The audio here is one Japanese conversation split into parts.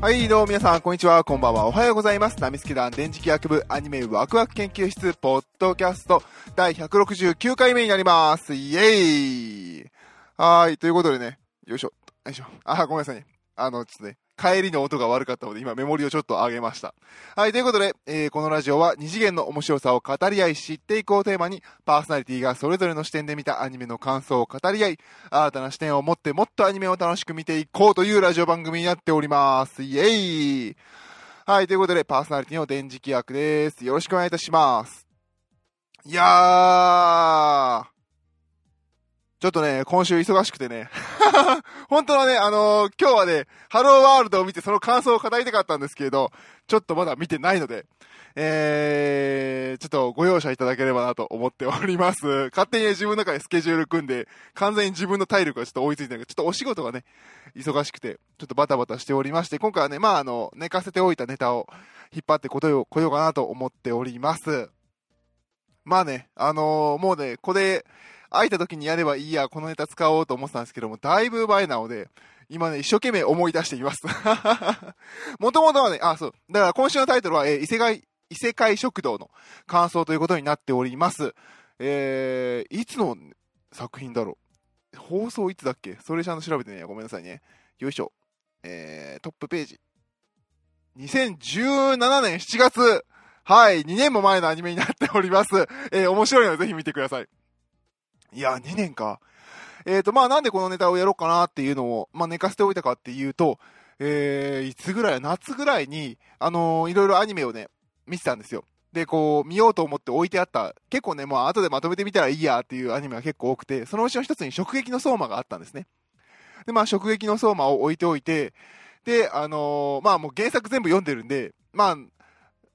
はい、どうも皆さん、こんにちは、こんばんは、おはようございます。ナミスケ団電磁気学部アニメワクワク研究室、ポッドキャスト、第169回目になります。イエーイはーい、ということでね、よいしょ、よいしょ。あ、ごめんなさいね。あの、ちょっとね、帰りの音が悪かったので、今メモリをちょっと上げました。はい、ということで、えーこのラジオは二次元の面白さを語り合い、知っていこうテーマに、パーソナリティがそれぞれの視点で見たアニメの感想を語り合い、新たな視点を持ってもっとアニメを楽しく見ていこうというラジオ番組になっております。イエーイはい、ということで、パーソナリティの電磁気役です。よろしくお願いいたします。いやー、ちょっとね、今週忙しくてね、本当はね、あのー今日はね、ハローワールドを見てその感想を語りたかったんですけれど、ちょっとまだ見てないので、えー、ちょっとご容赦いただければなと思っております。勝手に自分の中でスケジュール組んで、完全に自分の体力がちょっと追いついてない、ちょっとお仕事がね、忙しくて、ちょっとバタバタしておりまして、今回はね、まああの、寝かせておいたネタを引っ張ってこよう、こようかなと思っております。まあね、あのーもうね、これ、空いた時にやればいいや、このネタ使おうと思ってたんですけども、だいぶ前なので、今ね、一生懸命思い出しています。もともとはね、あ、そう。だから今週のタイトルは、えー異世界、異世界食堂の感想ということになっております。えー、いつの作品だろう？放送いつだっけ？それちゃんと調べてね、ごめんなさいね。よいしょ。えー、トップページ。2017年7月。はい、2年も前のアニメになっております。えー、面白いのでぜひ見てください。いや、2年か。えーと、まあなんでこのネタをやろうかなっていうのを、まあ寝かせておいたかっていうと、えー、いつぐらい、夏ぐらいに、あのーいろいろアニメをね、見てたんですよ。で、こう、見ようと思って置いてあった、結構ね、もう後でまとめてみたらいいやっていうアニメが結構多くて、そのうちの一つに直撃の相馬があったんですね。で、まあ、直撃の相馬を置いておいて、で、あのーまあもう原作全部読んでるんで、まあ、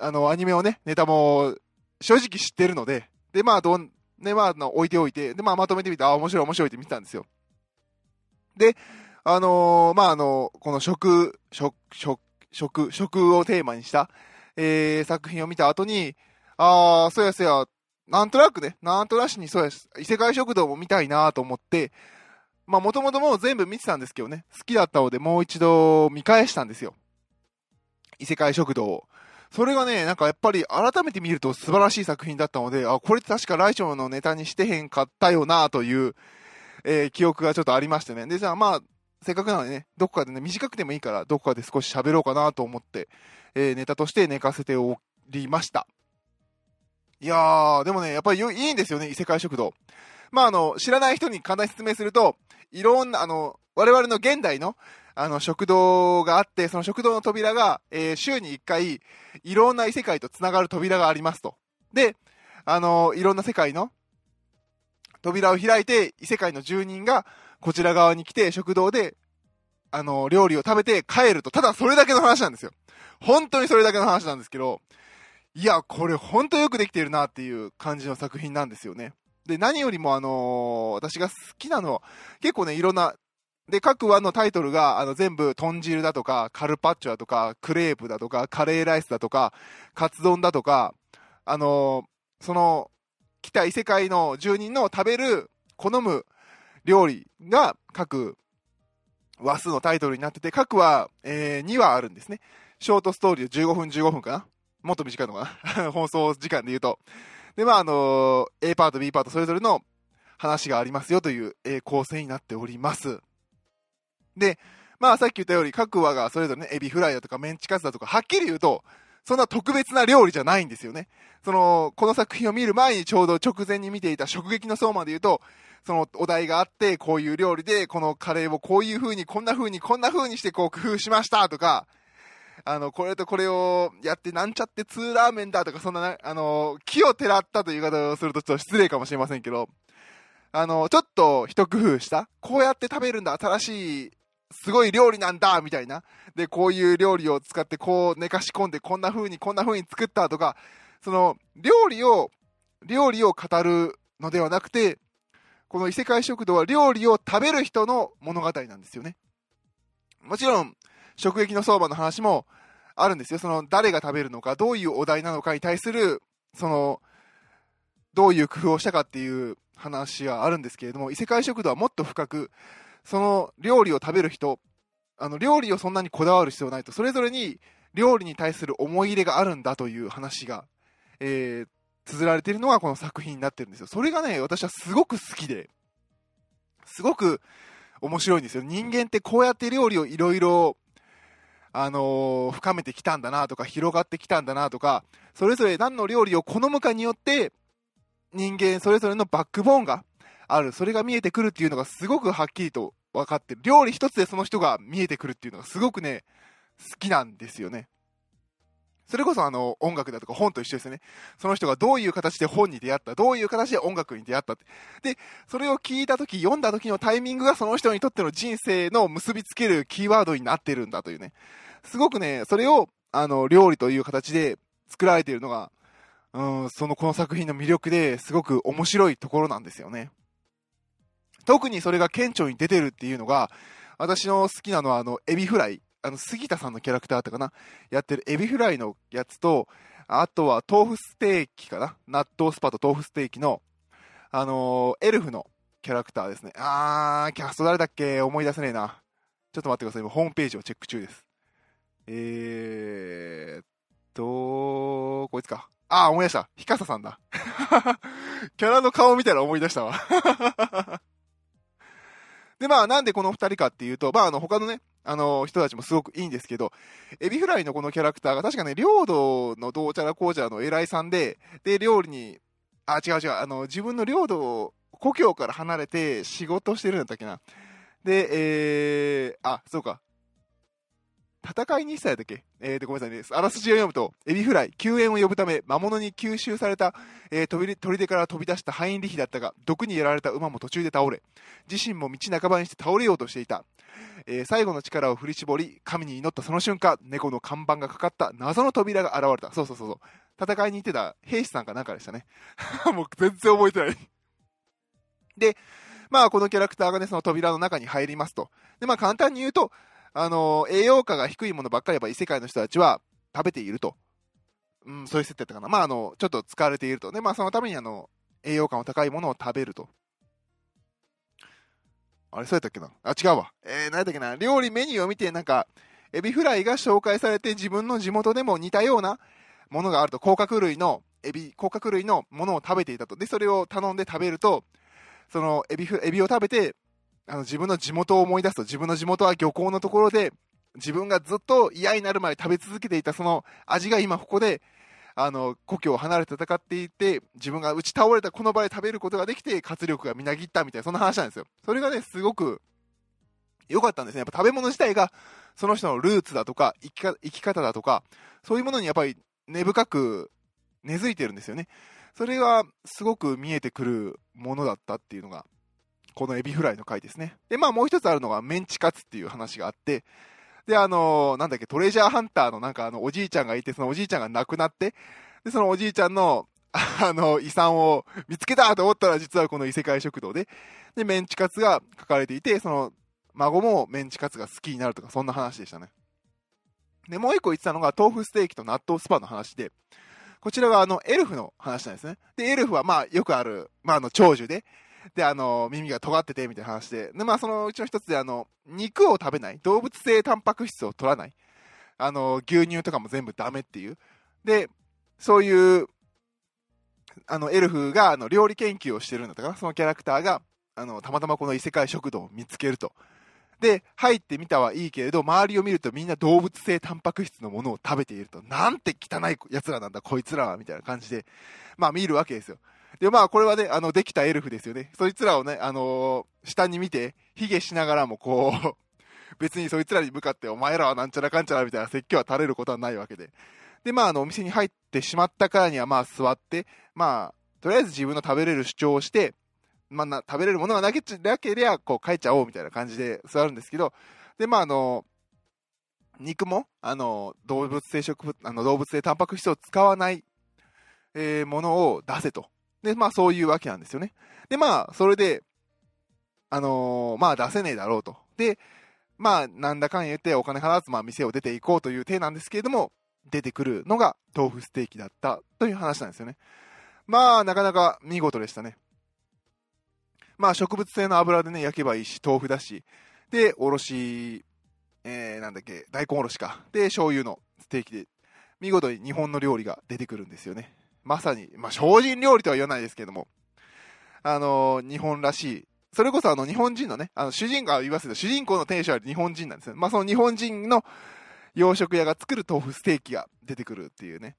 あの、アニメをね、ネタも正直知ってるので、で、まあ、どん、ね、まあ、あの置いておいて、で、まあ、まとめてみて、あ、面白い面白いって見てたんですよ。で、あのーまあ、あのこの食、食、食、食、食をテーマにした、えー、作品を見た後に、あー、そうやそうや、なんとなくね、なんとなしにそうや、異世界食堂も見たいなと思って、まあ、もともともう全部見てたんですけどね、好きだったのでもう一度見返したんですよ。異世界食堂を。それがね、なんかやっぱり改めて見ると素晴らしい作品だったので、あ、これ確かライチョウのネタにしてへんかったよなという、えー記憶がちょっとありましてね。で、じゃあまあ、せっかくなのでね、どこかでね、短くてもいいから、どこかで少し喋ろうかなと思って、えーネタとして寝かせておりました。いやー、でもね、やっぱりいいんですよね、異世界食堂。まあ、あの、知らない人に簡単に説明すると、いろんな、あの、我々の現代の、あの、食堂があって、その食堂の扉が、えー週に1回、いろんな異世界とつながる扉がありますと。で、あの、いろんな世界の扉を開いて、異世界の住人がこちら側に来て、食堂で、あの、料理を食べて帰ると。ただそれだけの話なんですよ。本当にそれだけの話なんですけど、いや、これ本当よくできてるなっていう感じの作品なんですよね。で、何よりもあの私が好きなのは、結構ね、いろんな、で、各話のタイトルが、あの、全部、豚汁だとか、カルパッチョだとか、クレープだとか、カレーライスだとか、カツ丼だとか、あのその、来た異世界の住人の食べる、好む料理が各話数のタイトルになってて、各話、えー2話あるんですね。ショートストーリーで15分15分かなもっと短いのかな 放送時間で言うと。で、まあ、あの A パート、B パート、それぞれの話がありますよという、えー構成になっております。で、まあ、さっき言ったように、各話がそれぞれね、エビフライだとかメンチカツだとか、はっきり言うと、そんな特別な料理じゃないんですよね。その、この作品を見る前にちょうど直前に見ていた食撃の相馬で言うと、そのお題があって、こういう料理で、このカレーをこういう風に、こんな風に、こんな風にしてこう工夫しましたとか、あの、これとこれをやってなんちゃってツーラーメンだとか、そんな、あの、木をてらったという言い方をするとちょっと失礼かもしれませんけど、あの、ちょっと一工夫した、こうやって食べるんだ、新しい、すごい料理なんだ、みたいな。で、こういう料理を使って、こう寝かし込んで、こんな風に、こんな風に作ったとか、その、料理を、料理を語るのではなくて、この異世界食堂は料理を食べる人の物語なんですよね。もちろん、食撃の相場の話もあるんですよ。その、誰が食べるのか、どういうお題なのかに対する、その、どういう工夫をしたかっていう話はあるんですけれども、異世界食堂はもっと深く、その料理を食べる人あの、料理をそんなにこだわる必要ないと、それぞれに料理に対する思い入れがあるんだという話が、えー、綴られているのがこの作品になってるんですよ。それがね、私はすごく好きで、すごく面白いんですよ。人間ってこうやって料理をいろいろ、あのー、深めてきたんだなとか、広がってきたんだなとか、それぞれ何の料理を好むかによって、人間それぞれのバックボーンがある。それが見えてくるっていうのがすごくはっきりと分かってる。料理一つでその人が見えてくるっていうのがすごくね、好きなんですよね。それこそあの音楽だとか本と一緒ですよね。その人がどういう形で本に出会った、どういう形で音楽に出会ったって。で、それを聞いた時、読んだ時のタイミングがその人にとっての人生の結びつけるキーワードになってるんだというね。すごくね、それをあの料理という形で作られているのが、うん、そのこの作品の魅力ですごく面白いところなんですよね。特にそれが顕著に出てるっていうのが、私の好きなのはあの、エビフライ。あの、杉田さんのキャラクターだったかなやってるエビフライのやつと、あとは豆腐ステーキかな納豆スパと豆腐ステーキの、あのー、エルフのキャラクターですね。あー、キャスト誰だっけ？思い出せねえな。ちょっと待ってください。今、ホームページをチェック中です。えーっと、こいつか。あー、思い出した。ヒカサさんだ。キャラの顔見たら思い出したわ。で、まあ、なんでこの二人かっていうと、まあ、あの、他のね、あの、人たちもすごくいいんですけど、エビフライのこのキャラクターが確かね、領土のどうちゃらこうちゃらの偉いさんで、で、料理に、あ、違う違う、あの、自分の領土を、故郷から離れて仕事してるんだったっけな。で、えー、あ、そうか。戦いにしたやったっけ？えー、で、ごめんなさいね。あらすじを読むと、エビフライ、救援を呼ぶため、魔物に吸収された、えー、飛び砦から飛び出したハインリヒだったが、毒にやられた馬も途中で倒れ、自身も道半ばにして倒れようとしていた。えー、最後の力を振り絞り、神に祈ったその瞬間、猫の看板がかかった謎の扉が現れた。そうそうそうそう。戦いに行ってた兵士さんかなんかでしたね。もう全然覚えてないで、まあこのキャラクターがね、その扉の中に入りますと。で、まあ簡単に言うと、あのー、栄養価が低いものばっかりは異世界の人たちは食べていると。うん、そういう設定だったかな。まああの、ちょっと使われていると。で、まあそのためにあの、栄養価の高いものを食べると。あれ、そうやったっけな？あ、違うわ。えー、何やったっけな？料理メニューを見て、なんか、エビフライが紹介されて自分の地元でも似たようなものがあると、甲殻類の、エビ、甲殻類のものを食べていたと。で、それを頼んで食べると、そのエビフ、エビを食べて、あの、自分の地元を思い出すと、自分の地元は漁港のところで、自分がずっと嫌になるまで食べ続けていたその味が今ここで、あの、故郷を離れて戦っていて、自分が打ち倒れたこの場で食べることができて、活力がみなぎったみたいな、そんな話なんですよ。それがね、すごく良かったんですね。やっぱ食べ物自体が、その人のルーツだとか生きか、生き方だとか、そういうものにやっぱり根深く根付いてるんですよね。それがすごく見えてくるものだったっていうのが、このエビフライの回ですね。で、まあもう一つあるのがメンチカツっていう話があって、で、あのー、なんだっけ、トレジャーハンターのなんかあの、おじいちゃんがいて、そのおじいちゃんが亡くなって、で、そのおじいちゃんの、あの、遺産を見つけたと思ったら、実はこの異世界食堂で、で、メンチカツが書かれていて、その、孫もメンチカツが好きになるとか、そんな話でしたね。で、もう一個言ってたのが、豆腐ステーキと納豆スパの話で、こちらがあの、エルフの話なんですね。で、エルフはまあ、よくある、まあ、あの、長寿で、で、あの、耳が尖ってて、みたいな話で。で、まあ、そのうちの一つで、あの、肉を食べない。動物性タンパク質を取らない。あの、牛乳とかも全部ダメっていう。で、そういう、あの、エルフが、あの、料理研究をしてるんだったかな。そのキャラクターが、あの、たまたまこの異世界食堂を見つけると。で、入ってみたはいいけれど、周りを見るとみんな動物性タンパク質のものを食べていると。なんて汚い奴らなんだ、こいつらは、みたいな感じで、まあ見るわけですよ。で、まあ、これはね、あの、できたエルフですよね。そいつらをね、あのー、下に見て、卑下しながらも、こう、別にそいつらに向かって、お前らはなんちゃらかんちゃらみたいな説教は垂れることはないわけで。で、まあ、あの、お店に入ってしまったからには、まあ、座って、まあ、とりあえず自分の食べれる主張をして、まあ、な食べれるものがなけなければ、こう、帰っちゃおうみたいな感じで座るんですけど、で、まあ、あの、肉も、あの、動物性食物、あの、動物性タンパク質を使わない、えー、ものを出せと。で、まあそういうわけなんですよね。で、まあ、それで、あのー、まあ出せねえだろうと。で、まあ、なんだかん言ってお金払わず、まあ店を出ていこうという体なんですけれども、出てくるのが豆腐ステーキだったという話なんですよね。まあ、なかなか見事でしたね。まあ、植物性の油でね、焼けばいいし、豆腐だし、で、おろしえー、なんだっけ、大根おろしか。で、醤油のステーキで、見事に日本の料理が出てくるんですよね。まさに、まあ、精進料理とは言わないですけども、あのー、日本らしい、それこそあの日本人のね、あの主人公言いますけど、主人公の店主は日本人なんですよ。まあその日本人の洋食屋が作る豆腐ステーキが出てくるっていうね。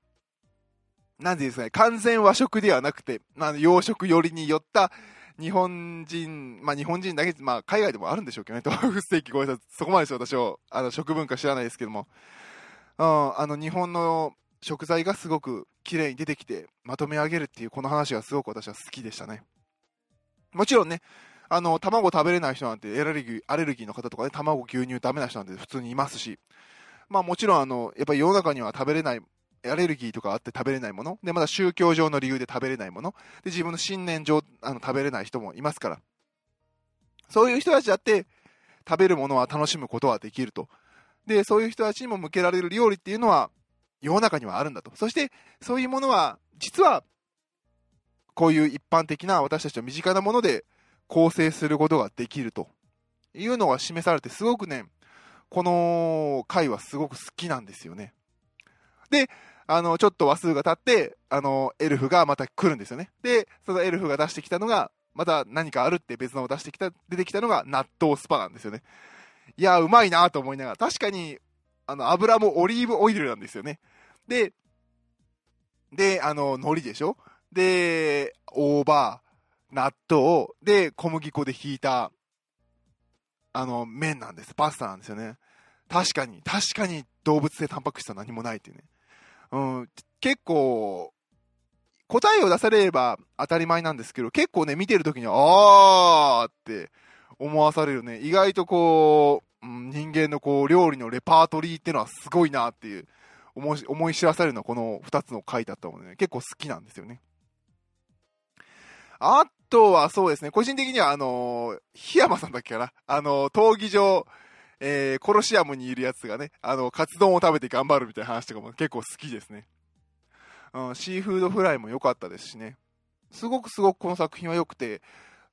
なんでですね、完全和食ではなくて、まあ、洋食寄りによった日本人、まあ日本人だけ、まあ海外でもあるんでしょうけどね、豆腐ステーキごめんなさい、そこまでです私は、あの食文化知らないですけども、うん、あの日本の食材がすごく綺麗に出てきて、まとめ上げるっていうこの話がすごく私は好きでしたね。もちろんね、あの、卵食べれない人なんて、アレルギー、アレルギーの方とかね、卵、牛乳ダメな人なんて普通にいますし、まあもちろんあの、やっぱり世の中には食べれない、アレルギーとかあって食べれないもの、で、まだ宗教上の理由で食べれないもの、で、自分の信念上、あの、食べれない人もいますから、そういう人たちだって、食べるものは楽しむことはできると。で、そういう人たちにも向けられる料理っていうのは、世の中にはあるんだと。そして、そういうものは、実は、こういう一般的な私たちの身近なもので構成することができるというのが示されて、すごくね、この回はすごく好きなんですよね。で、あの、ちょっと話数が経って、あの、エルフがまた来るんですよね。で、そのエルフが出してきたのが、また何かあるって別のを出してきた、出てきたのが納豆スパなんですよね。いや、うまいなと思いながら、確かに、あの、油もオリーブオイルなんですよね。で、で、あの、海苔でしょ？で、大葉、納豆、で、小麦粉でひいた、あの、麺なんです。パスタなんですよね。確かに、確かに動物性タンパク質は何もないっていうね。うん、結構、答えを出されれば当たり前なんですけど、結構ね、見てるときには、あーって思わされるね。意外とこうう、ん、人間のこう、料理のレパートリーっていうのはすごいなっていう、思い思い知らされるのはこの2つの回だったので、ね、結構好きなんですよね。あとはそうですね、個人的にはあの、檜山さんだっけかな。あの、闘技場、えー、コロシアムにいるやつがね、あの、カツ丼を食べて頑張るみたいな話とかも結構好きですね。うん、シーフードフライも良かったですしね。すごくすごくこの作品は良くて、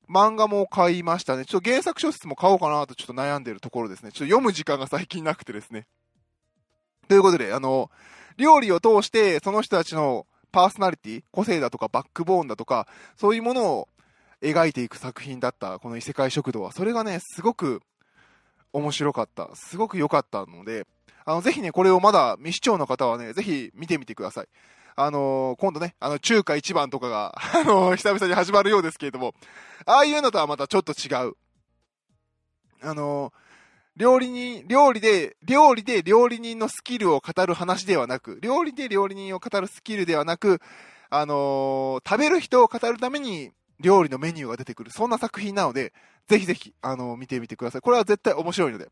漫画も買いましたね。ちょっと原作小説も買おうかなとちょっと悩んでるところですね。ちょっと読む時間が最近なくてですね。ということで、あの、料理を通してその人たちのパーソナリティ、個性だとかバックボーンだとか、そういうものを描いていく作品だった、この異世界食堂は、それがね、すごく面白かった。すごく良かったので、あの、ぜひね、これをまだ未視聴の方はね、ぜひ見てみてください。あの、今度ね、あの、中華一番とかが、あの、久々に始まるようですけれども、ああいうのとはまたちょっと違う。あの、料理人、料理で、料理で料理人のスキルを語る話ではなく、料理で料理人を語るスキルではなく、あの、食べる人を語るために料理のメニューが出てくる、そんな作品なので、ぜひぜひ、あの、見てみてください。これは絶対面白いので、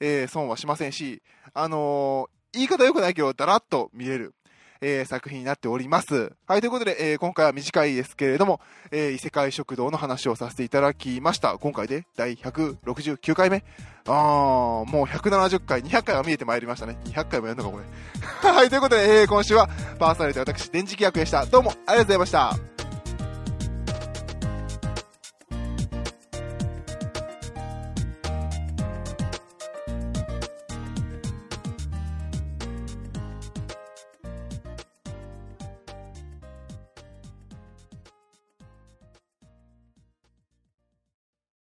えー、損はしませんし、あの言い方良くないけど、だらっと見れる。えー、作品になっております。はい、ということで、えー、今回は短いですけれども、えー、異世界食堂の話をさせていただきました。今回で第169回目。あー、もう170回、200回は見えてまいりましたね。200回もやるのか、これ。はい、ということで、えー、今週はパーソナリティ私、電磁気役でした。どうもありがとうございました。